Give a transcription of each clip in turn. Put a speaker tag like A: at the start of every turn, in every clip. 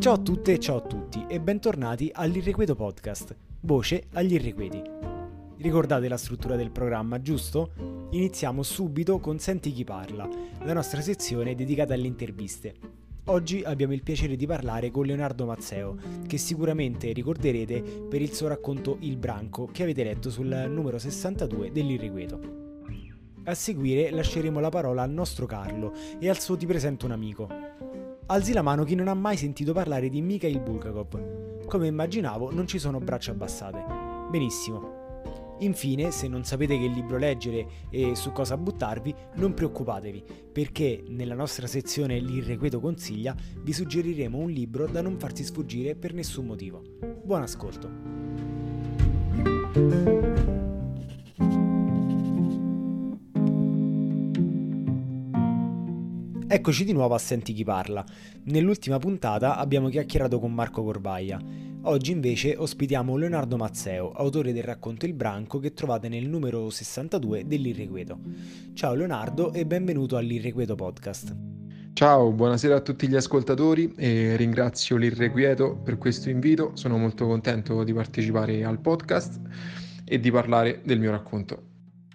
A: Ciao a tutte e ciao a tutti e bentornati all'Irrequieto Podcast, voce agli irrequieti. Ricordate la struttura del programma, giusto? Iniziamo subito con Senti chi parla, la nostra sezione dedicata alle interviste. Oggi abbiamo il piacere di parlare con Leonardo Mazzeo, che sicuramente ricorderete per il suo racconto Il Branco che avete letto sul numero 62 dell'Irrequieto. A seguire lasceremo la parola al nostro Carlo e al suo Ti presento un amico, Alzi la mano chi non ha mai sentito parlare di Mikhail Bulgakov. Come immaginavo, non ci sono braccia abbassate. Benissimo. Infine, se non sapete che libro leggere e su cosa buttarvi, non preoccupatevi, perché nella nostra sezione L'Irrequieto consiglia vi suggeriremo un libro da non farsi sfuggire per nessun motivo. Buon ascolto! Eccoci di nuovo a Senti chi parla. Nell'ultima puntata abbiamo chiacchierato con Marco Corbaia. Oggi invece ospitiamo Leonardo Mazzeo, autore del racconto Il Branco che trovate nel numero 62 dell'Irrequieto. Ciao Leonardo e benvenuto all'Irrequieto Podcast.
B: Ciao, buonasera a tutti gli ascoltatori e ringrazio l'Irrequieto per questo invito. Sono molto contento di partecipare al podcast e di parlare del mio racconto.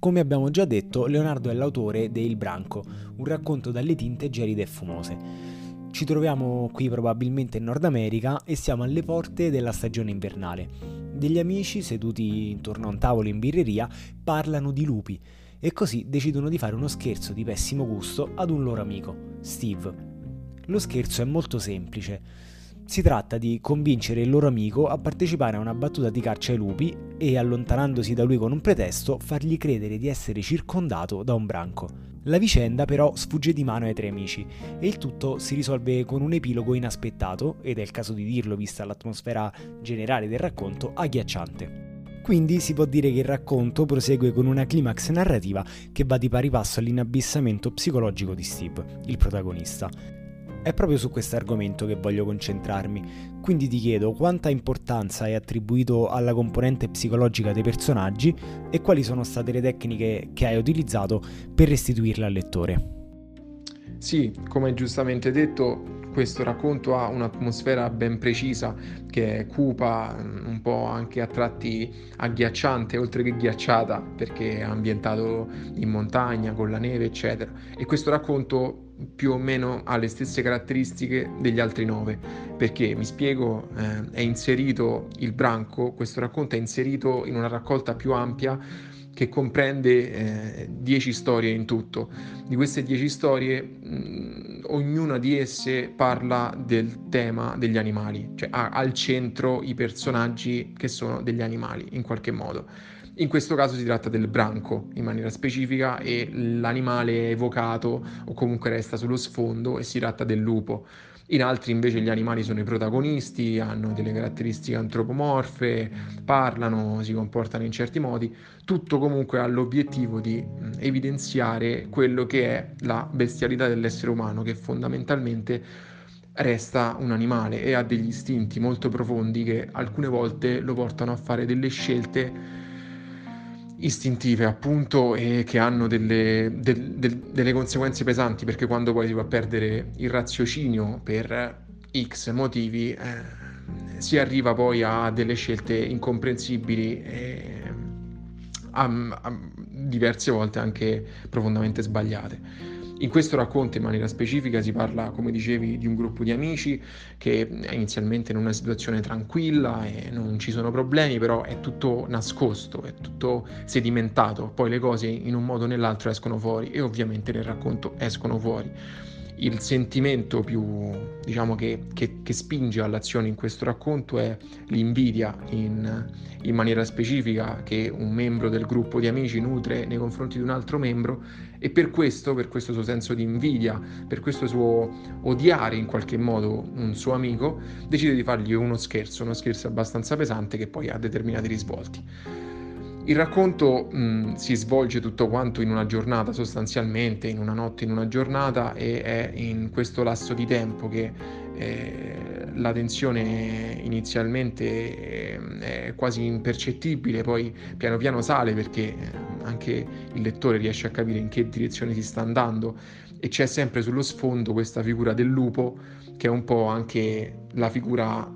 A: Come abbiamo già detto, Leonardo è l'autore de Il Branco, un racconto dalle tinte gelide e fumose. Ci troviamo qui probabilmente in Nord America e siamo alle porte della stagione invernale. Degli amici seduti intorno a un tavolo in birreria parlano di lupi e così decidono di fare uno scherzo di pessimo gusto ad un loro amico, Steve. Lo scherzo è molto semplice. Si tratta di convincere il loro amico a partecipare a una battuta di caccia ai lupi e, allontanandosi da lui con un pretesto, fargli credere di essere circondato da un branco. La vicenda però sfugge di mano ai tre amici e il tutto si risolve con un epilogo inaspettato, ed è il caso di dirlo vista l'atmosfera generale del racconto, agghiacciante. Quindi si può dire che il racconto prosegue con una climax narrativa che va di pari passo all'inabissamento psicologico di Steve, il protagonista. È proprio su questo argomento che voglio concentrarmi, quindi ti chiedo quanta importanza hai attribuito alla componente psicologica dei personaggi e quali sono state le tecniche che hai utilizzato per restituirla al lettore.
B: Sì, come giustamente detto, questo racconto ha un'atmosfera ben precisa che è cupa, un po' anche a tratti agghiacciante, oltre che ghiacciata, perché è ambientato in montagna, con la neve, eccetera. E questo racconto più o meno ha le stesse caratteristiche degli altri nove, perché mi spiego, eh, è inserito il branco, questo racconto è inserito in una raccolta più ampia che comprende eh, dieci storie in tutto. Di queste dieci storie, mh, ognuna di esse parla del tema degli animali, cioè ha al centro i personaggi che sono degli animali in qualche modo. In questo caso si tratta del branco in maniera specifica e l'animale è evocato o comunque resta sullo sfondo e si tratta del lupo. In altri invece gli animali sono i protagonisti, hanno delle caratteristiche antropomorfe, parlano, si comportano in certi modi, tutto comunque ha l'obiettivo di evidenziare quello che è la bestialità dell'essere umano, che fondamentalmente resta un animale e ha degli istinti molto profondi che alcune volte lo portano a fare delle scelte istintive appunto e che hanno delle, del, del, delle conseguenze pesanti perché quando poi si va a perdere il raziocinio per x motivi eh, si arriva poi a delle scelte incomprensibili e a, a diverse volte anche profondamente sbagliate. In questo racconto in maniera specifica si parla, come dicevi, di un gruppo di amici che è inizialmente in una situazione tranquilla e non ci sono problemi, però è tutto nascosto, è tutto sedimentato, poi le cose in un modo o nell'altro escono fuori e ovviamente nel racconto escono fuori. Il sentimento più diciamo che, che, che, spinge all'azione in questo racconto è l'invidia in, in, maniera specifica che un membro del gruppo di amici nutre nei confronti di un altro membro e per questo, per questo suo senso di invidia, per questo suo odiare in qualche modo un suo amico, decide di fargli uno scherzo, uno scherzo abbastanza pesante che poi ha determinati risvolti. Il racconto mh, si svolge tutto quanto in una giornata sostanzialmente, in una notte, in una giornata e è in questo lasso di tempo che eh, la tensione inizialmente eh, è quasi impercettibile, poi piano piano sale perché eh, anche il lettore riesce a capire in che direzione si sta andando e c'è sempre sullo sfondo questa figura del lupo che è un po' anche la figura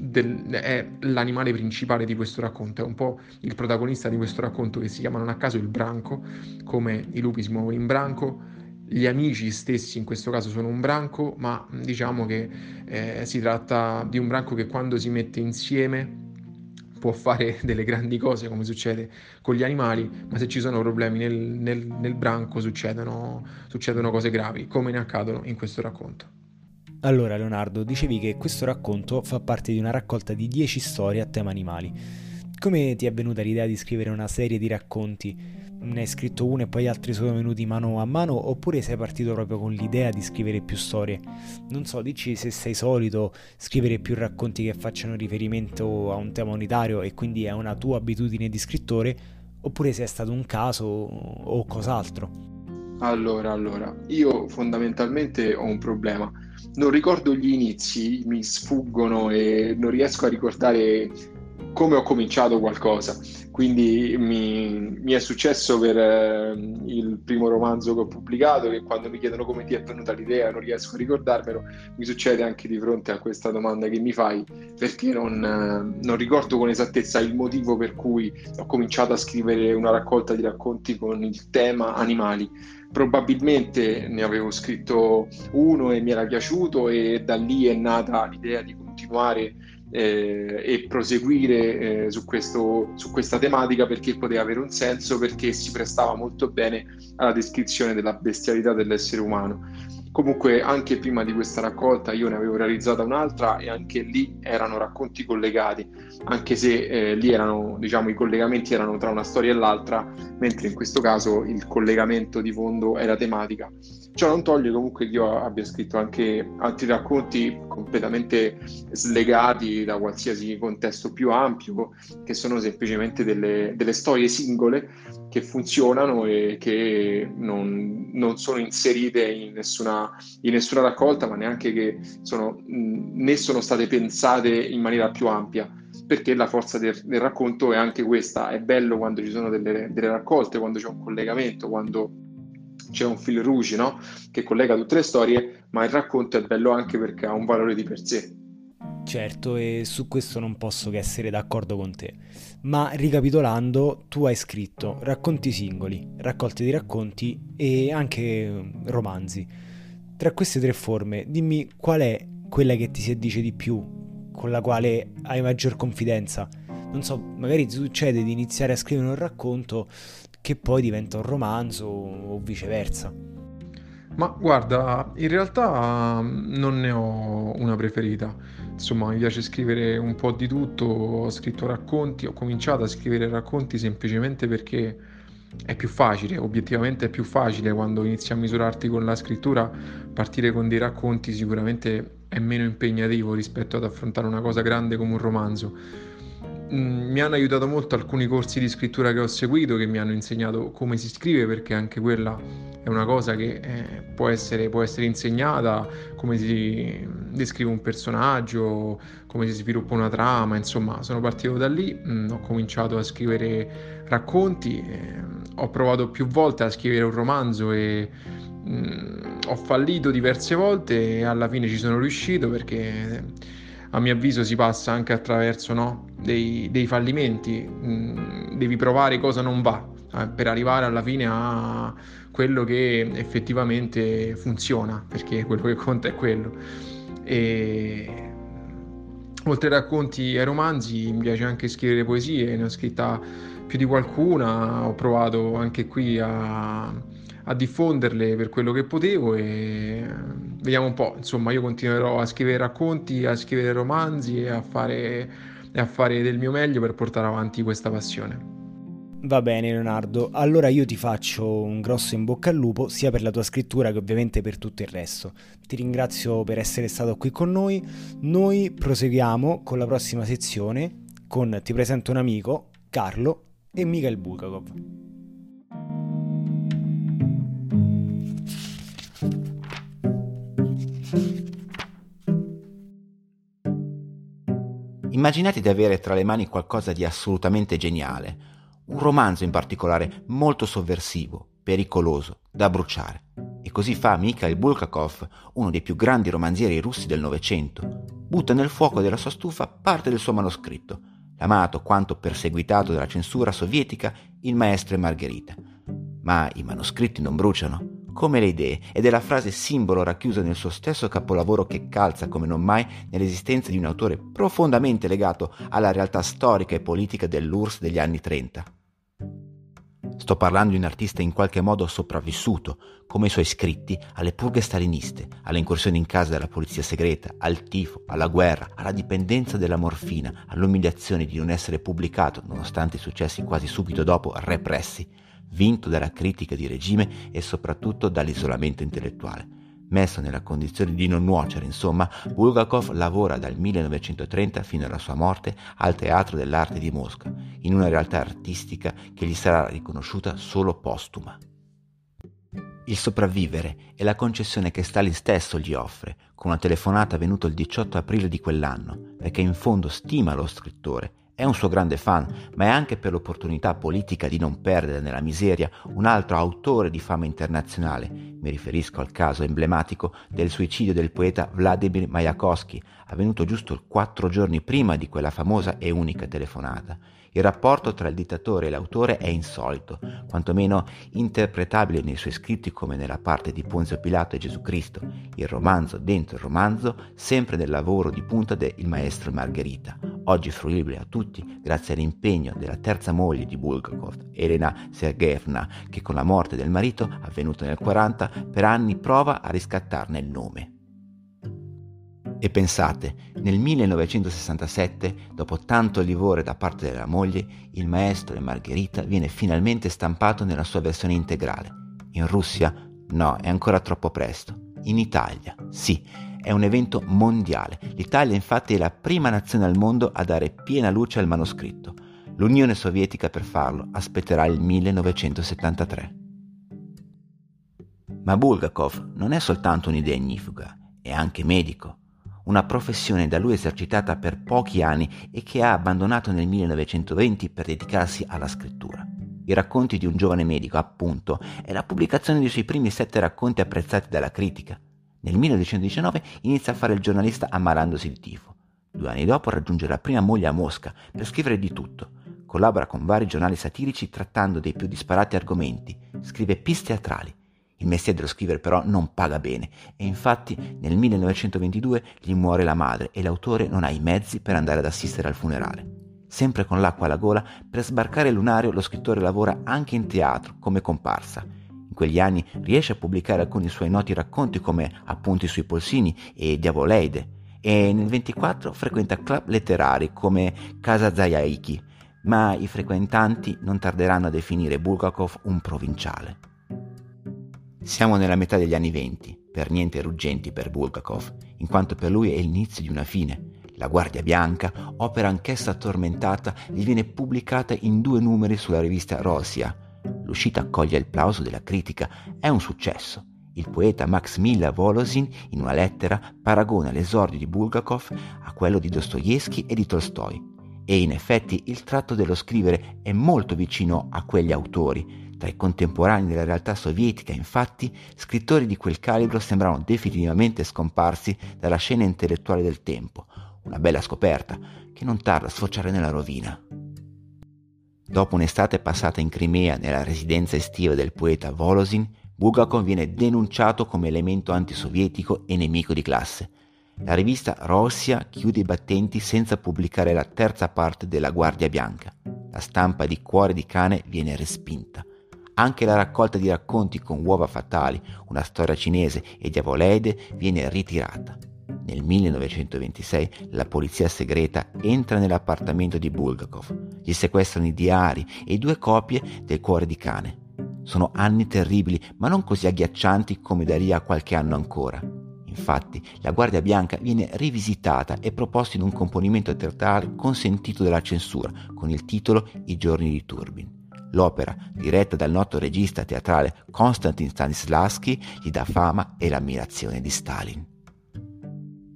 B: del, è l'animale principale di questo racconto, è un po' il protagonista di questo racconto che si chiama non a caso il branco, come i lupi si muovono in branco, gli amici stessi in questo caso sono un branco, ma diciamo che eh, si tratta di un branco che quando si mette insieme può fare delle grandi cose come succede con gli animali, ma se ci sono problemi nel, nel, nel branco succedono, succedono cose gravi, come ne accadono in questo racconto.
A: Allora Leonardo, dicevi che questo racconto fa parte di una raccolta di 10 storie a tema animali. Come ti è venuta l'idea di scrivere una serie di racconti? Ne hai scritto uno e poi altri sono venuti mano a mano oppure sei partito proprio con l'idea di scrivere più storie? Non so, dici se sei solito scrivere più racconti che facciano riferimento a un tema unitario e quindi è una tua abitudine di scrittore oppure se è stato un caso o cos'altro?
B: Allora, allora, io fondamentalmente ho un problema. Non ricordo gli inizi, mi sfuggono e non riesco a ricordare come ho cominciato qualcosa. Quindi mi, mi è successo per eh, il primo romanzo che ho pubblicato che quando mi chiedono come ti è venuta l'idea non riesco a ricordarmelo, mi succede anche di fronte a questa domanda che mi fai perché non, eh, non ricordo con esattezza il motivo per cui ho cominciato a scrivere una raccolta di racconti con il tema animali probabilmente ne avevo scritto uno e mi era piaciuto e da lì è nata l'idea di continuare eh, e proseguire eh, su, questo, su questa tematica perché poteva avere un senso, perché si prestava molto bene alla descrizione della bestialità dell'essere umano. Comunque anche prima di questa raccolta io ne avevo realizzata un'altra e anche lì erano racconti collegati, anche se eh, lì erano, diciamo, i collegamenti erano tra una storia e l'altra, mentre in questo caso il collegamento di fondo era tematica. Ciò non toglie comunque che io abbia scritto anche altri racconti completamente slegati da qualsiasi contesto più ampio, che sono semplicemente delle, delle storie singole che funzionano e che non, non sono inserite in nessuna, in nessuna, raccolta, ma neanche che sono, né sono state pensate in maniera più ampia perché la forza del, del, racconto è anche questa, è bello quando ci sono delle, delle raccolte, quando c'è un collegamento, quando c'è un fil rouge no? che collega tutte le storie, ma il racconto è bello anche perché ha un valore di per sé.
A: Certo, e su questo non posso che essere d'accordo con te. Ma ricapitolando, tu hai scritto racconti singoli, raccolte di racconti e anche romanzi. Tra queste tre forme, dimmi qual è quella che ti si addice di più, con la quale hai maggior confidenza. Non so, magari succede di iniziare a scrivere un racconto che poi diventa un romanzo o viceversa.
B: Ma guarda, in realtà mm, non ne ho una preferita. Insomma, mi piace scrivere un po' di tutto, ho scritto racconti, ho cominciato a scrivere racconti semplicemente perché è più facile, obiettivamente è più facile quando inizi a misurarti con la scrittura, partire con dei racconti sicuramente è meno impegnativo rispetto ad affrontare una cosa grande come un romanzo mi hanno aiutato molto alcuni corsi di scrittura che ho seguito che mi hanno insegnato come si scrive perché anche quella è una cosa che eh, può, essere, può, essere, insegnata, come si descrive un personaggio, come si sviluppa una trama, insomma sono partito da lì, mh, mm, ho cominciato a scrivere racconti, eh, ho provato più volte a scrivere un romanzo e mh, mm, ho fallito diverse volte e alla fine ci sono riuscito perché a mio avviso si passa anche attraverso no, dei, dei, fallimenti, mm, devi provare cosa non va eh, per arrivare alla fine a quello che effettivamente funziona, perché quello che conta è quello. E oltre ai racconti e ai romanzi mi piace anche scrivere poesie, ne ho scritta più di qualcuna, ho provato anche qui a a diffonderle per quello che potevo e vediamo un po', insomma io continuerò a scrivere racconti, a scrivere romanzi e a fare, e a fare del mio meglio per portare avanti questa passione.
A: Va bene Leonardo, allora io ti faccio un grosso in bocca al lupo sia per la tua scrittura che ovviamente per tutto il resto. Ti ringrazio per essere stato qui con noi, noi proseguiamo con la prossima sezione con Ti presento un amico, Carlo e Mikhail Bulgakov.
C: Immaginate di avere tra le mani qualcosa di assolutamente geniale, un romanzo in particolare molto sovversivo, pericoloso, da bruciare. E così fa Mikhail Bulgakov, uno dei più grandi romanzieri russi del Novecento. Butta nel fuoco della sua stufa parte del suo manoscritto, l'amato quanto perseguitato dalla censura sovietica Il maestro e Margherita. Ma i manoscritti non bruciano, come le idee, ed è la frase simbolo racchiusa nel suo stesso capolavoro che calza come non mai nell'esistenza di un autore profondamente legato alla realtà storica e politica dell'URSS degli anni 30. Sto parlando di un artista in qualche modo sopravvissuto, come i suoi scritti, alle purghe staliniste, alle incursioni in casa della polizia segreta, al tifo, alla guerra, alla dipendenza della morfina, all'umiliazione di non essere pubblicato, nonostante i successi quasi subito dopo repressi, vinto dalla critica di regime e soprattutto dall'isolamento intellettuale. Messo nella condizione di non nuocere, insomma, Bulgakov lavora dal 1930 fino alla sua morte al Teatro dell'Arte di Mosca, in una realtà artistica che gli sarà riconosciuta solo postuma. Il sopravvivere è la concessione che Stalin stesso gli offre, con una telefonata avvenuta il 18 aprile di quell'anno, perché in fondo stima lo scrittore è un suo grande fan, ma è anche per l'opportunità politica di non perdere nella miseria un altro autore di fama internazionale. Mi riferisco al caso emblematico del suicidio del poeta Vladimir Mayakovsky, avvenuto giusto quattro giorni prima di quella famosa e unica telefonata. Il rapporto tra il dittatore e l'autore è insolito, quantomeno interpretabile nei suoi scritti come nella parte di Ponzio Pilato e Gesù Cristo, il romanzo dentro il romanzo, sempre nel lavoro di punta del maestro Margherita, oggi fruibile a tutti grazie all'impegno della terza moglie di Bulgakov, Elena Sergeevna, che con la morte del marito, avvenuta nel 40, per anni prova a riscattarne il nome. E pensate, nel 1967, dopo tanto livore da parte della moglie, il maestro e Margherita viene finalmente stampato nella sua versione integrale. In Russia? No, è ancora troppo presto. In Italia? Sì, è un evento mondiale. L'Italia infatti è la prima nazione al mondo a dare piena luce al manoscritto. L'Unione Sovietica per farlo aspetterà il 1973. Ma Bulgakov non è soltanto un'idea è anche medico una professione da lui esercitata per pochi anni e che ha abbandonato nel 1920 per dedicarsi alla scrittura. I racconti di un giovane medico, appunto, è la pubblicazione dei suoi primi sette racconti apprezzati dalla critica. Nel 1919 inizia a fare il giornalista ammalandosi di tifo. Due anni dopo raggiunge la prima moglie a Mosca per scrivere di tutto. Collabora con vari giornali satirici trattando dei più disparati argomenti. Scrive piste teatrali il mestiere dello scrivere però non paga bene e infatti nel 1922 gli muore la madre e l'autore non ha i mezzi per andare ad assistere al funerale. Sempre con l'acqua alla gola, per sbarcare il lunario lo scrittore lavora anche in teatro come comparsa. Quegli anni riesce a pubblicare alcuni suoi noti racconti come Appunti sui polsini e Diavoleide e nel 24 frequenta club letterari come Casa Zayaiki, ma i frequentanti non tarderanno a definire Bulgakov un provinciale. Siamo nella metà degli anni venti, per niente ruggenti per Bulgakov, in quanto per lui è l'inizio di una fine. La Guardia Bianca, opera anch'essa tormentata, gli viene pubblicata in due numeri sulla rivista Rosia. L'uscita accoglie il plauso della critica, è un successo. Il poeta Max Milla Volosin, in una lettera, paragona l'esordio di Bulgakov a quello di Dostoevsky e di Tolstoi. E in effetti il tratto dello scrivere è molto vicino a quegli autori, tra i contemporanei della realtà sovietica, infatti, scrittori di quel calibro sembrano definitivamente scomparsi dalla scena intellettuale del tempo, una bella scoperta che non tarda a sfociare nella rovina. Dopo un'estate passata in Crimea nella residenza estiva del poeta Volosin, Bulgakov viene denunciato come elemento antisovietico e nemico di classe. La rivista Rossia chiude i battenti senza pubblicare la terza parte della Guardia Bianca. La stampa di Cuore di cane viene respinta. Anche la raccolta di racconti con uova fatali, una storia cinese e Diavoleide viene ritirata. Nel 1926 la polizia segreta entra nell'appartamento di Bulgakov, gli sequestrano i diari e due copie del cuore di cane. Sono anni terribili, ma non così agghiaccianti come da lì a qualche anno ancora. Infatti, la Guardia Bianca viene rivisitata e proposta in un componimento teatrale consentito dalla censura, con il titolo I giorni di Turbin. L'opera, diretta dal noto regista teatrale Konstantin Stanislavski, gli dà fama e l'ammirazione di Stalin.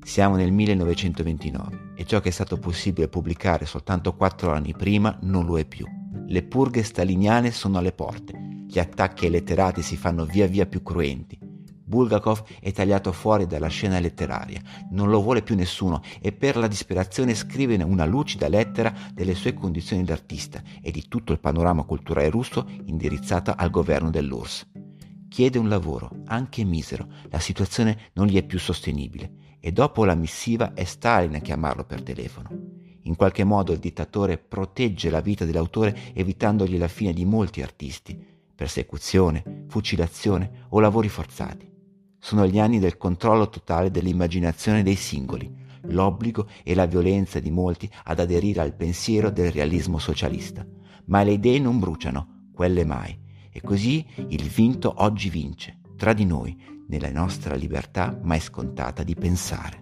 C: Siamo nel 1929 e ciò che è stato possibile pubblicare soltanto quattro anni prima non lo è più. Le purghe staliniane sono alle porte, gli attacchi ai letterati si fanno via via più cruenti. Bulgakov è tagliato fuori dalla scena letteraria, non lo vuole più nessuno e per la disperazione scrive una lucida lettera delle sue condizioni d'artista e di tutto il panorama culturale russo indirizzata al governo dell'URSS. Chiede un lavoro, anche misero, la situazione non gli è più sostenibile e dopo la missiva è Stalin a chiamarlo per telefono. In qualche modo il dittatore protegge la vita dell'autore evitandogli la fine di molti artisti, persecuzione, fucilazione o lavori forzati. Sono gli anni del controllo totale dell'immaginazione dei singoli, l'obbligo e la violenza di molti ad aderire al pensiero del realismo socialista. Ma le idee non bruciano, quelle mai. E così il vinto oggi vince, tra di noi, nella nostra libertà mai scontata di pensare.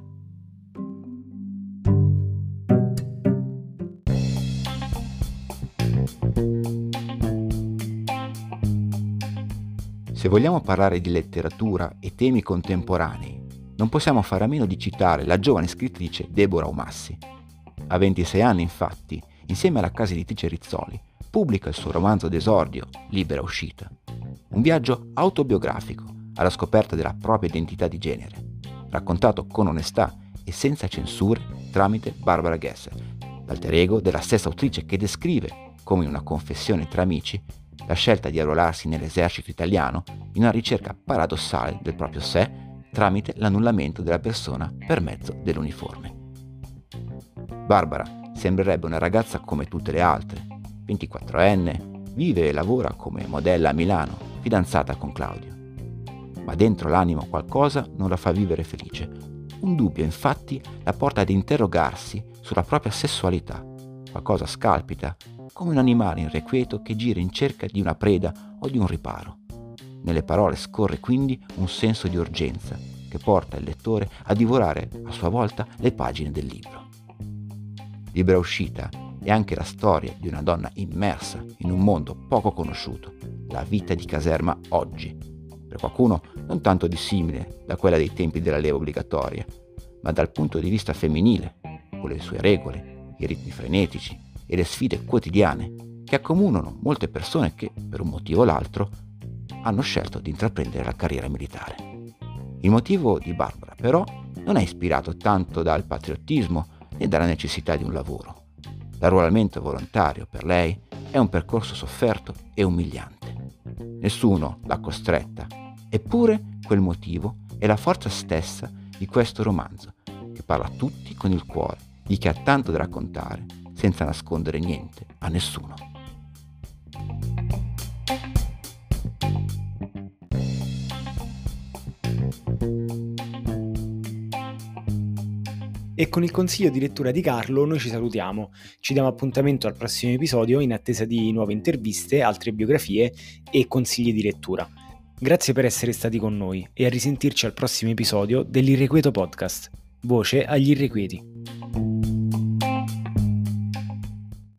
C: Se vogliamo parlare di letteratura e temi contemporanei, non possiamo fare a meno di citare la giovane scrittrice Deborah Omassi. A 26 anni, infatti, insieme alla casa editrice Rizzoli, pubblica il suo romanzo d'esordio, Libera uscita. Un viaggio autobiografico alla scoperta della propria identità di genere, raccontato con onestà e senza censure tramite Barbara Gesser, l'alter ego della stessa autrice che descrive, come in una confessione tra amici, la scelta di arruolarsi nell'esercito italiano in una ricerca paradossale del proprio sé tramite l'annullamento della persona per mezzo dell'uniforme. Barbara sembrerebbe una ragazza come tutte le altre, 24enne, vive e lavora come modella a Milano, fidanzata con Claudio. Ma dentro l'animo qualcosa non la fa vivere felice. Un dubbio infatti la porta ad interrogarsi sulla propria sessualità. Qualcosa scalpita come un animale irrequieto che gira in cerca di una preda o di un riparo. Nelle parole scorre quindi un senso di urgenza che porta il lettore a divorare a sua volta le pagine del libro. Libera uscita è anche la storia di una donna immersa in un mondo poco conosciuto, la vita di caserma oggi, per qualcuno non tanto dissimile da quella dei tempi della leva obbligatoria, ma dal punto di vista femminile, con le sue regole, i ritmi frenetici, e le sfide quotidiane che accomunano molte persone che, per un motivo o l'altro, hanno scelto di intraprendere la carriera militare. Il motivo di Barbara, però, non è ispirato tanto dal patriottismo né dalla necessità di un lavoro. L'arruolamento volontario per lei è un percorso sofferto e umiliante. Nessuno l'ha costretta, eppure quel motivo è la forza stessa di questo romanzo, che parla a tutti con il cuore, di chi ha tanto da raccontare senza nascondere niente a nessuno.
A: E con il consiglio di lettura di Carlo noi ci salutiamo. Ci diamo appuntamento al prossimo episodio in attesa di nuove interviste, altre biografie e consigli di lettura. Grazie per essere stati con noi e a risentirci al prossimo episodio dell'Irrequieto Podcast. Voce agli irrequieti.